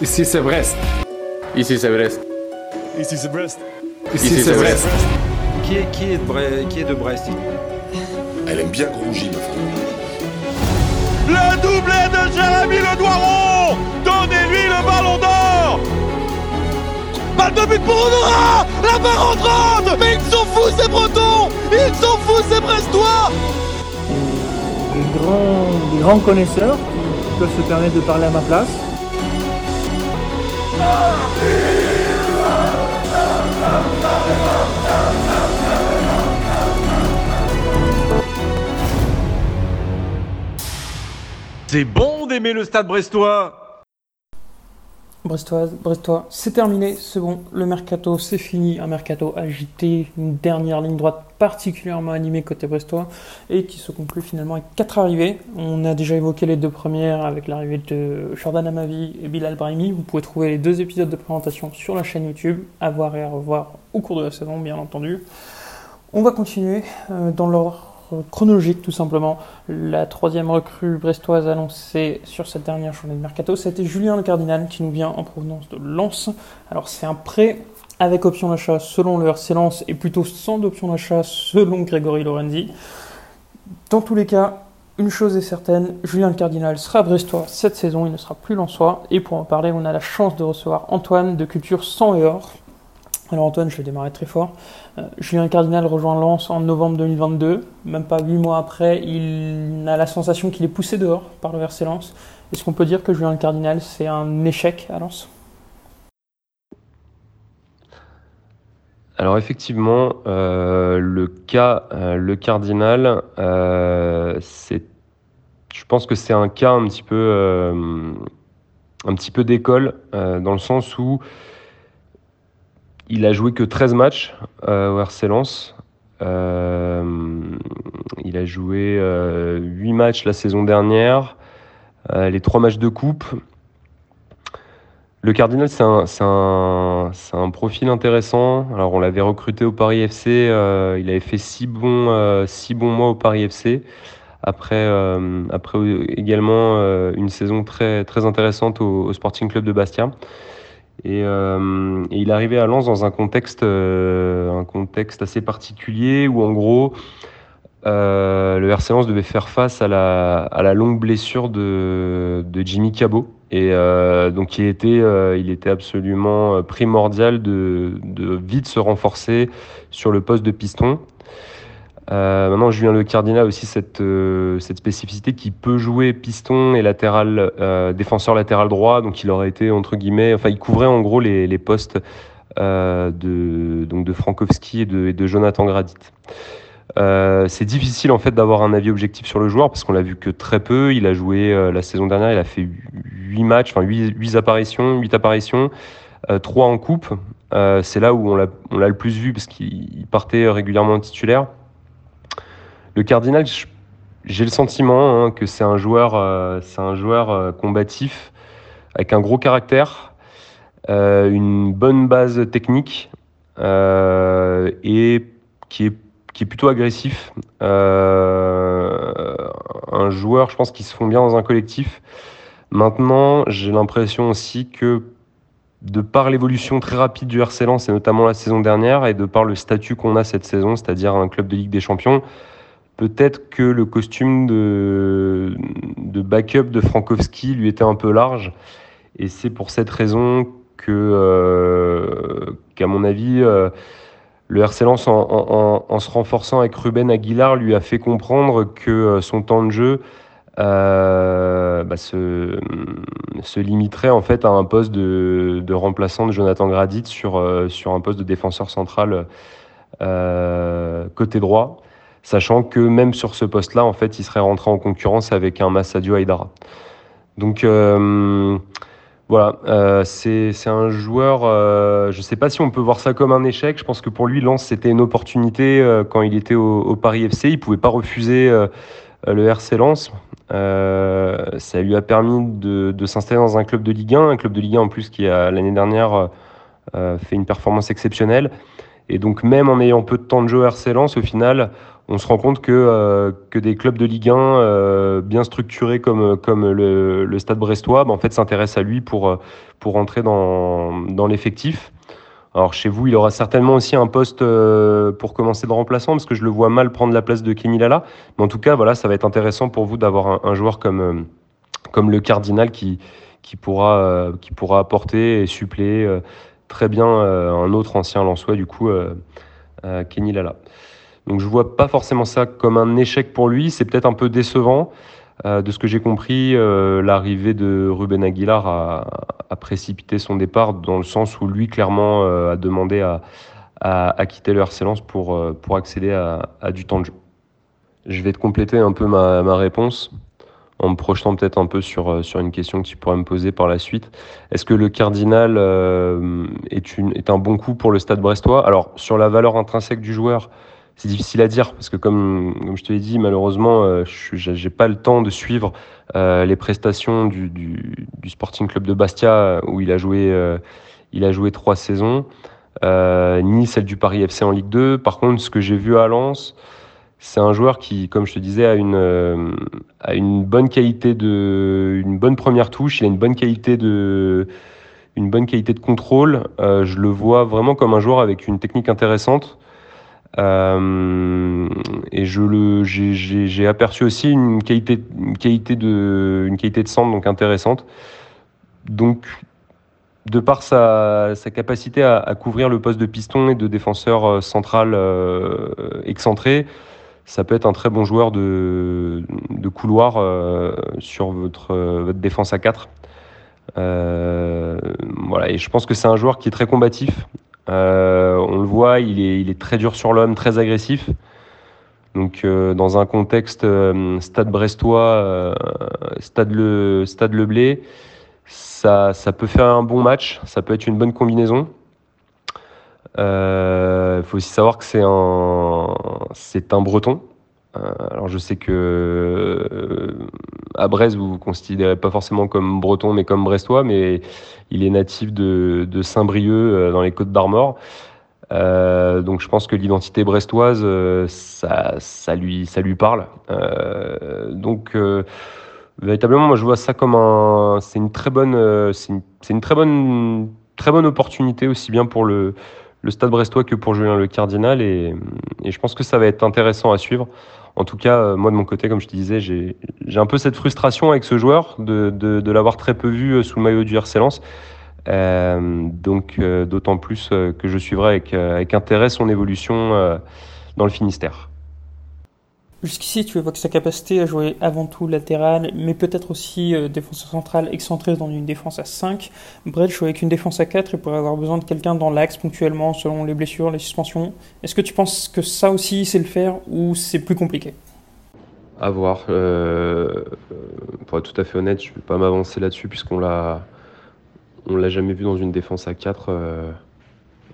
Ici c'est Brest. Ici c'est Brest. Ici c'est Brest. Ici c'est Brest. Qui est, qui est, de, Bre- qui est de Brest Elle aime bien Grougy, ma femme. Le doublé de Jérémy Le Doiron Donnez-lui le ballon d'or Balle de but pour Honora La barre entrante Mais ils sont fous ces Bretons Ils sont fous ces Brestois des grands, des grands connaisseurs qui peuvent se permettre de parler à ma place. C'est bon d'aimer le stade brestois Brestoise, Brestois, c'est terminé, c'est bon, le mercato c'est fini, un mercato agité, une dernière ligne droite particulièrement animée côté brestois et qui se conclut finalement avec quatre arrivées. On a déjà évoqué les deux premières avec l'arrivée de Jordan Amavi et Bilal Brahimi. Vous pouvez trouver les deux épisodes de présentation sur la chaîne YouTube, à voir et à revoir au cours de la saison bien entendu. On va continuer euh, dans l'ordre chronologique tout simplement. La troisième recrue brestoise annoncée sur cette dernière journée de mercato, c'était Julien Le Cardinal qui nous vient en provenance de Lens. Alors c'est un prêt avec option d'achat selon le RC Lens et plutôt sans option d'achat selon Grégory Lorenzi. Dans tous les cas, une chose est certaine, Julien Le Cardinal sera brestois cette saison, il ne sera plus lensois. Et pour en parler, on a la chance de recevoir Antoine de Culture 100 et or. Alors Antoine, je vais démarrer très fort. Euh, Julien Cardinal rejoint Lens en novembre 2022. Même pas huit mois après, il a la sensation qu'il est poussé dehors par le RC Lens. Est-ce qu'on peut dire que Julien Cardinal, c'est un échec à Lens? Alors effectivement, euh, le cas, euh, le cardinal, c'est, je pense que c'est un cas un petit peu, un petit peu d'école, dans le sens où il a joué que 13 matchs euh, au RC Lens. Euh, il a joué euh, 8 matchs la saison dernière, euh, les 3 matchs de coupe. Le Cardinal, c'est un, profil intéressant. Alors, on l'avait recruté au Paris FC. euh, il avait fait six bons, euh, mois au Paris FC. Après, euh, euh, également euh, une saison très, intéressante au Sporting Club de Bastia. Et, euh, et il arrivé à Lens dans un contexte, euh, un contexte assez particulier où, en gros, euh, le RC Lens devait faire face à la, à la longue blessure de, de Jimmy Cabot. Et donc, il était, il était absolument primordial de, de vite se renforcer sur le poste de piston. Euh, maintenant, Julien Le Cardinal a aussi cette, euh, spécificité qui peut jouer piston et latéral, euh, défenseur latéral droit. Donc, il aurait été, entre guillemets, enfin, il couvrait en gros les, postes euh, de, donc de Frankowski et de, Jonathan Gradit. C'est difficile en fait d'avoir un avis objectif sur le joueur parce qu'on l'a vu que très peu. Il a joué la saison dernière, il a fait 8 matchs, enfin 8, 8 apparitions, 8 apparitions, euh, 3 en coupe. C'est là où on l'a le plus vu parce qu'il partait régulièrement en titulaire. Le Cardinal, j'ai le sentiment hein, que c'est un joueur, euh, c'est un joueur euh, combatif avec un gros caractère, euh, une bonne base technique et qui est, plutôt agressif. Un joueur, je pense, qui se font bien dans un collectif. Maintenant, j'ai l'impression aussi que de par l'évolution très rapide du RC Lens, et notamment la saison dernière, et de par le statut qu'on a cette saison, c'est-à-dire un club de Ligue des Champions, peut-être que le costume de, backup de Frankowski lui était un peu large. Et c'est pour cette raison que, euh, qu'à mon avis, euh, le RC Lens, en, se renforçant avec Ruben Aguilar, lui a fait comprendre que euh, son temps de jeu bah, se, se limiterait en fait à un poste de, remplaçant de Jonathan Gradit sur, sur un poste de défenseur central côté droit, sachant que même sur ce poste-là, en fait, il serait rentré en concurrence avec un Massadio Aydara. Donc euh, voilà, euh, c'est un joueur, euh, je ne sais pas si on peut voir ça comme un échec, je pense que pour lui, Lens, c'était une opportunité quand il était au, Paris FC, il ne pouvait pas refuser le RC Lens. Ça lui a permis de, de s'installer dans un club de Ligue 1, un club de Ligue 1 en plus qui a l'année dernière fait une performance exceptionnelle. Et donc même en ayant peu de temps de jeu au RC Lens, au final, on se rend compte que, que des clubs de Ligue 1 bien structurés comme, comme le, Stade Brestois, bah, en fait, s'intéressent à lui pour, pour entrer dans, l'effectif. Alors chez vous, il aura certainement aussi un poste euh, pour commencer de remplaçant, parce que je le vois mal prendre la place de Kenny Lala. Mais en tout cas, voilà, ça va être intéressant pour vous d'avoir un, joueur comme, euh, le Cardinal qui, pourra, euh, apporter et suppléer très bien un autre ancien Lançois, du coup, Kenny Lala. Donc je vois pas forcément ça comme un échec pour lui, c'est peut-être un peu décevant. Euh, de ce que j'ai compris, euh, l'arrivée de Ruben Aguilar a, précipité son départ dans le sens où lui, clairement, euh, a demandé à, quitter le RC pour, pour accéder à, du temps de jeu. Je vais te compléter un peu ma, réponse en me projetant peut-être un peu sur, sur une question que tu pourrais me poser par la suite. Est-ce que le Cardinal est, une, est un bon coup pour le Stade brestois? Alors, sur la valeur intrinsèque du joueur, c'est difficile à dire parce que comme, je te l'ai dit, malheureusement, euh, je n'ai pas le temps de suivre euh, les prestations du, Sporting Club de Bastia euh, où il a joué, euh, il a joué trois saisons, ni celle du Paris FC en Ligue 2. Par contre, ce que j'ai vu à Lens, c'est un joueur qui, comme je te disais, a une, a une bonne qualité de, une bonne première touche. Il a une bonne qualité de, une bonne qualité de contrôle. je le vois vraiment comme un joueur avec une technique intéressante. Euh, et je j'ai aperçu aussi une qualité, une qualité de, centre donc intéressante. Donc, de par sa, capacité à, couvrir le poste de piston et de défenseur euh, central euh, excentré, ça peut être un très bon joueur de, couloir sur votre, défense à 4. Euh, voilà, et je pense que c'est un joueur qui est très combatif, euh, on le voit, il est, très dur sur l'homme, très agressif. Donc euh, dans un contexte euh, stade brestois, stade, le, Blé, ça, ça peut faire un bon match, ça peut être une bonne combinaison. Il faut aussi savoir que c'est un, c'est un breton. alors je sais que à Brest, vous ne considérez pas forcément comme breton, mais comme brestois, mais il est natif de, Saint-Brieuc, euh, dans les Côtes d'Armor. Euh, donc je pense que l'identité brestoise, euh, ça, lui, ça lui parle. donc véritablement, moi je vois ça comme un, c'est une, très bonne, très bonne opportunité aussi bien pour le, le Stade Brestois que pour Julien Le Cardinal et, je pense que ça va être intéressant à suivre. En tout cas, euh, moi de mon côté, comme je te disais, j'ai un peu cette frustration avec ce joueur de, l'avoir très peu vu euh, sous le maillot du RC. Euh, donc d'autant plus que je suivrai avec intérêt son évolution dans le Finistère. Jusqu'ici, tu évoques sa capacité à jouer avant tout latéral, mais peut-être aussi euh, défenseur central excentré dans une défense à 5. Brett joue avec une défense à 4 et pourrait avoir besoin de quelqu'un dans l'axe ponctuellement selon les blessures, les suspensions. Est-ce que tu penses que ça aussi, c'est le faire ou c'est plus compliqué? À voir. Euh, pour être tout à fait honnête, je ne vais pas m'avancer là-dessus puisqu'on l'a, on l'a jamais vu dans une défense à 4 euh,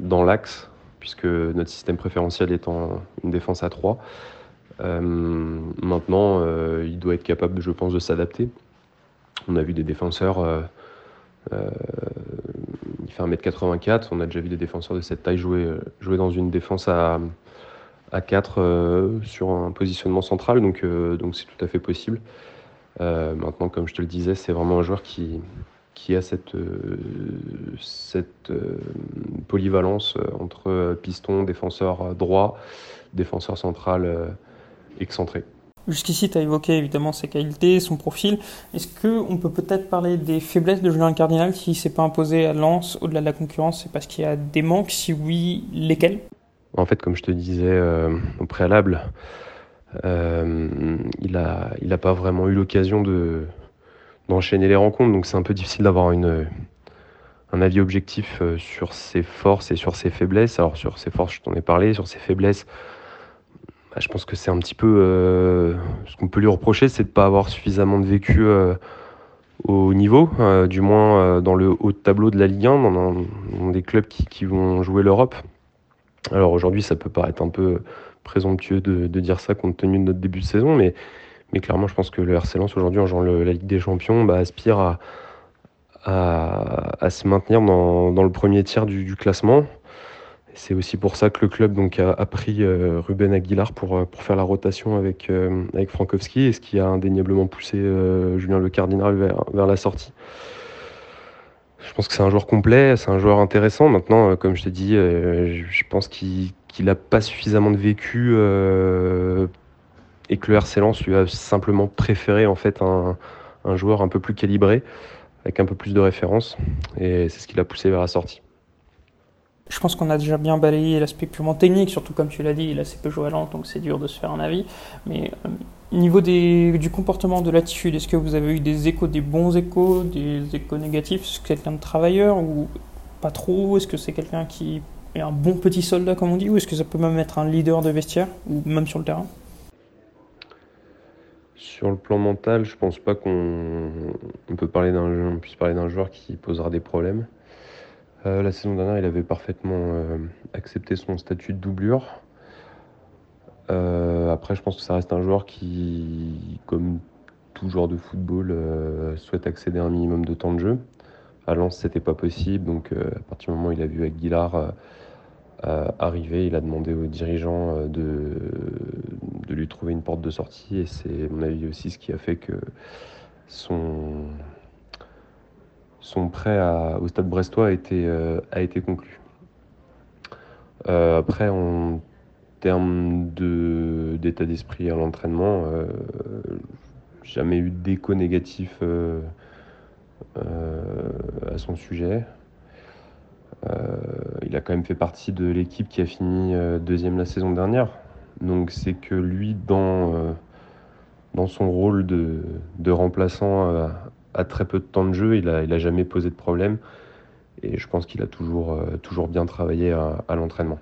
dans l'axe, puisque notre système préférentiel étant une défense à 3. Euh, maintenant, euh, il doit être capable, je pense, de s'adapter. On a vu des défenseurs. Euh, il fait 1m84. On a déjà vu des défenseurs de cette taille jouer, jouer dans une défense à, à 4 sur un positionnement central. Donc, donc c'est tout à fait possible. maintenant, comme je te le disais, c'est vraiment un joueur qui, qui a cette, cette polyvalence entre piston, défenseur droit, défenseur central excentré. Jusqu'ici, tu as évoqué évidemment ses qualités, son profil. Est-ce qu'on peut peut-être parler des faiblesses de Julien Cardinal ne s'est pas imposé à Lens au-delà de la concurrence C'est parce qu'il y a des manques? Si oui, lesquels? En fait, comme je te disais euh, au préalable, euh, il n'a il a pas vraiment eu l'occasion de, d'enchaîner les rencontres, donc c'est un peu difficile d'avoir une, un avis objectif euh, sur ses forces et sur ses faiblesses. Alors sur ses forces, je t'en ai parlé, sur ses faiblesses, bah, je pense que c'est un petit peu euh, ce qu'on peut lui reprocher, c'est de ne pas avoir suffisamment de vécu euh, au niveau, euh, du moins dans le haut de tableau de la Ligue 1, dans, des clubs qui, vont jouer l'Europe. Alors aujourd'hui, ça peut paraître un peu présomptueux de, dire ça compte tenu de notre début de saison, mais, clairement, je pense que le RC Lens aujourd'hui, en jouant la Ligue des Champions, bah, aspire à, se maintenir dans, le premier tiers du classement. C'est aussi pour ça que le club donc, a, pris euh, Ruben Aguilar pour, euh, pour faire la rotation avec, euh, avec Frankowski et ce qui a indéniablement poussé Julien Le Cardinal vers, la sortie. Je pense que c'est un joueur complet, c'est un joueur intéressant. Maintenant, comme je t'ai dit, je pense qu'il n'a pas suffisamment de vécu et que le RC Lens lui a simplement préféré en fait un, un joueur un peu plus calibré, avec un peu plus de références. Et c'est ce qui l'a poussé vers la sortie. Je pense qu'on a déjà bien balayé l'aspect purement technique, surtout comme tu l'as dit, il a assez peu joué à lent, donc c'est dur de se faire un avis. Mais au euh, niveau du comportement, de l'attitude, est-ce que vous avez eu des échos, des bons échos, des échos négatifs? Est-ce que c'est quelqu'un de travailleur ou pas trop? Est-ce que c'est quelqu'un qui est un bon petit soldat, comme on dit? Ou est-ce que ça peut même être un leader de vestiaire, ou même sur le terrain? Sur le plan mental, je pense pas qu'on peut puisse parler d'un joueur qui posera des problèmes. Euh, la saison dernière, il avait parfaitement euh, accepté son statut de doublure. Euh, après, je pense que ça reste un joueur qui, comme tout joueur de football, souhaite accéder à un minimum de temps de jeu. À Lens, c'était pas possible, donc à partir du moment où il a vu Aguilar arriver, il a demandé aux dirigeants de, de lui trouver une porte de sortie, et c'est, à mon avis, aussi ce qui a fait que son son prêt au Stade Brestois a été, euh, a été conclu. Euh, après, en termes d'état d'esprit à l'entraînement, euh, jamais eu d'écho négatif à son sujet. il a quand même fait partie de l'équipe qui a fini deuxième la saison dernière. Donc c'est que lui, dans, dans son rôle de, de remplaçant très peu de temps de jeu, il n'a a jamais posé de problème. Et je pense qu'il a toujours, euh, toujours bien travaillé à, l'entraînement.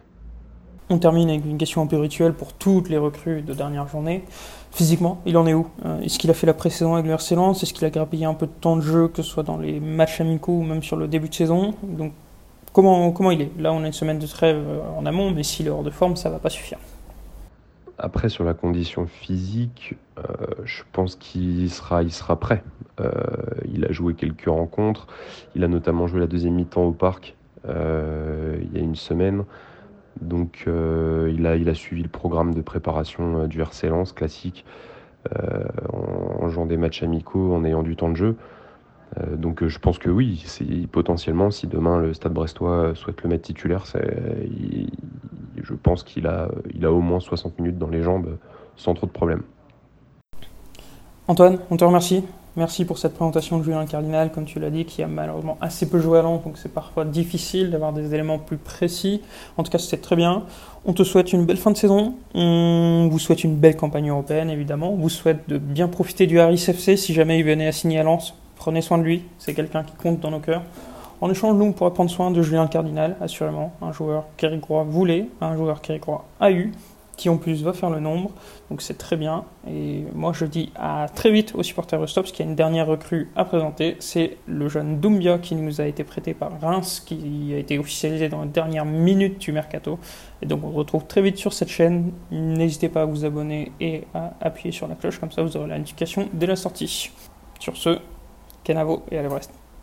On termine avec une question un peu rituelle pour toutes les recrues de dernière journée. Physiquement, il en est où? Euh, Est-ce qu'il a fait la pré-saison avec le RC Est-ce qu'il a grappillé un peu de temps de jeu, que ce soit dans les matchs amicaux ou même sur le début de saison? Donc, comment, comment il est? Là, on a une semaine de trêve euh, en amont, mais s'il est hors de forme, ça ne va pas suffire. Après, sur la condition physique, euh, je pense qu'il sera, il sera prêt. Euh, il a joué quelques rencontres. Il a notamment joué la deuxième mi-temps au parc euh, il y a une semaine. Donc, il, a, il a suivi le programme de préparation du RC Lens classique en, en, jouant des matchs amicaux, en ayant du temps de jeu. Donc, je pense que oui, potentiellement, si demain le Stade Brestois souhaite le mettre titulaire, je pense qu'il a, il a au moins 60 minutes dans les jambes sans trop de problèmes. Antoine, on te remercie. Merci pour cette présentation de Julien Cardinal, comme tu l'as dit, qui a malheureusement assez peu joué à Lens, donc c'est parfois difficile d'avoir des éléments plus précis. En tout cas, c'est très bien. On te souhaite une belle fin de saison. On vous souhaite une belle campagne européenne, évidemment. On vous souhaite de bien profiter du Harris FC si jamais il venait à signer à Lens. Prenez soin de lui, c'est quelqu'un qui compte dans nos cœurs. En échange, nous, on prendre soin de Julien Cardinal, assurément, un joueur qu'Éric voulait, un joueur qu'Éric a eu, qui en plus va faire le nombre, donc c'est très bien. Et moi, je dis à très vite aux supporters de Stop, parce qu'il y a une dernière recrue à présenter, c'est le jeune Doumbia qui nous a été prêté par Reims, qui a été officialisé dans la dernière minute du mercato. Et donc, on se retrouve très vite sur cette chaîne. N'hésitez pas à vous abonner et à appuyer sur la cloche, comme ça vous aurez l'indication dès la sortie. Sur ce, kena järjemast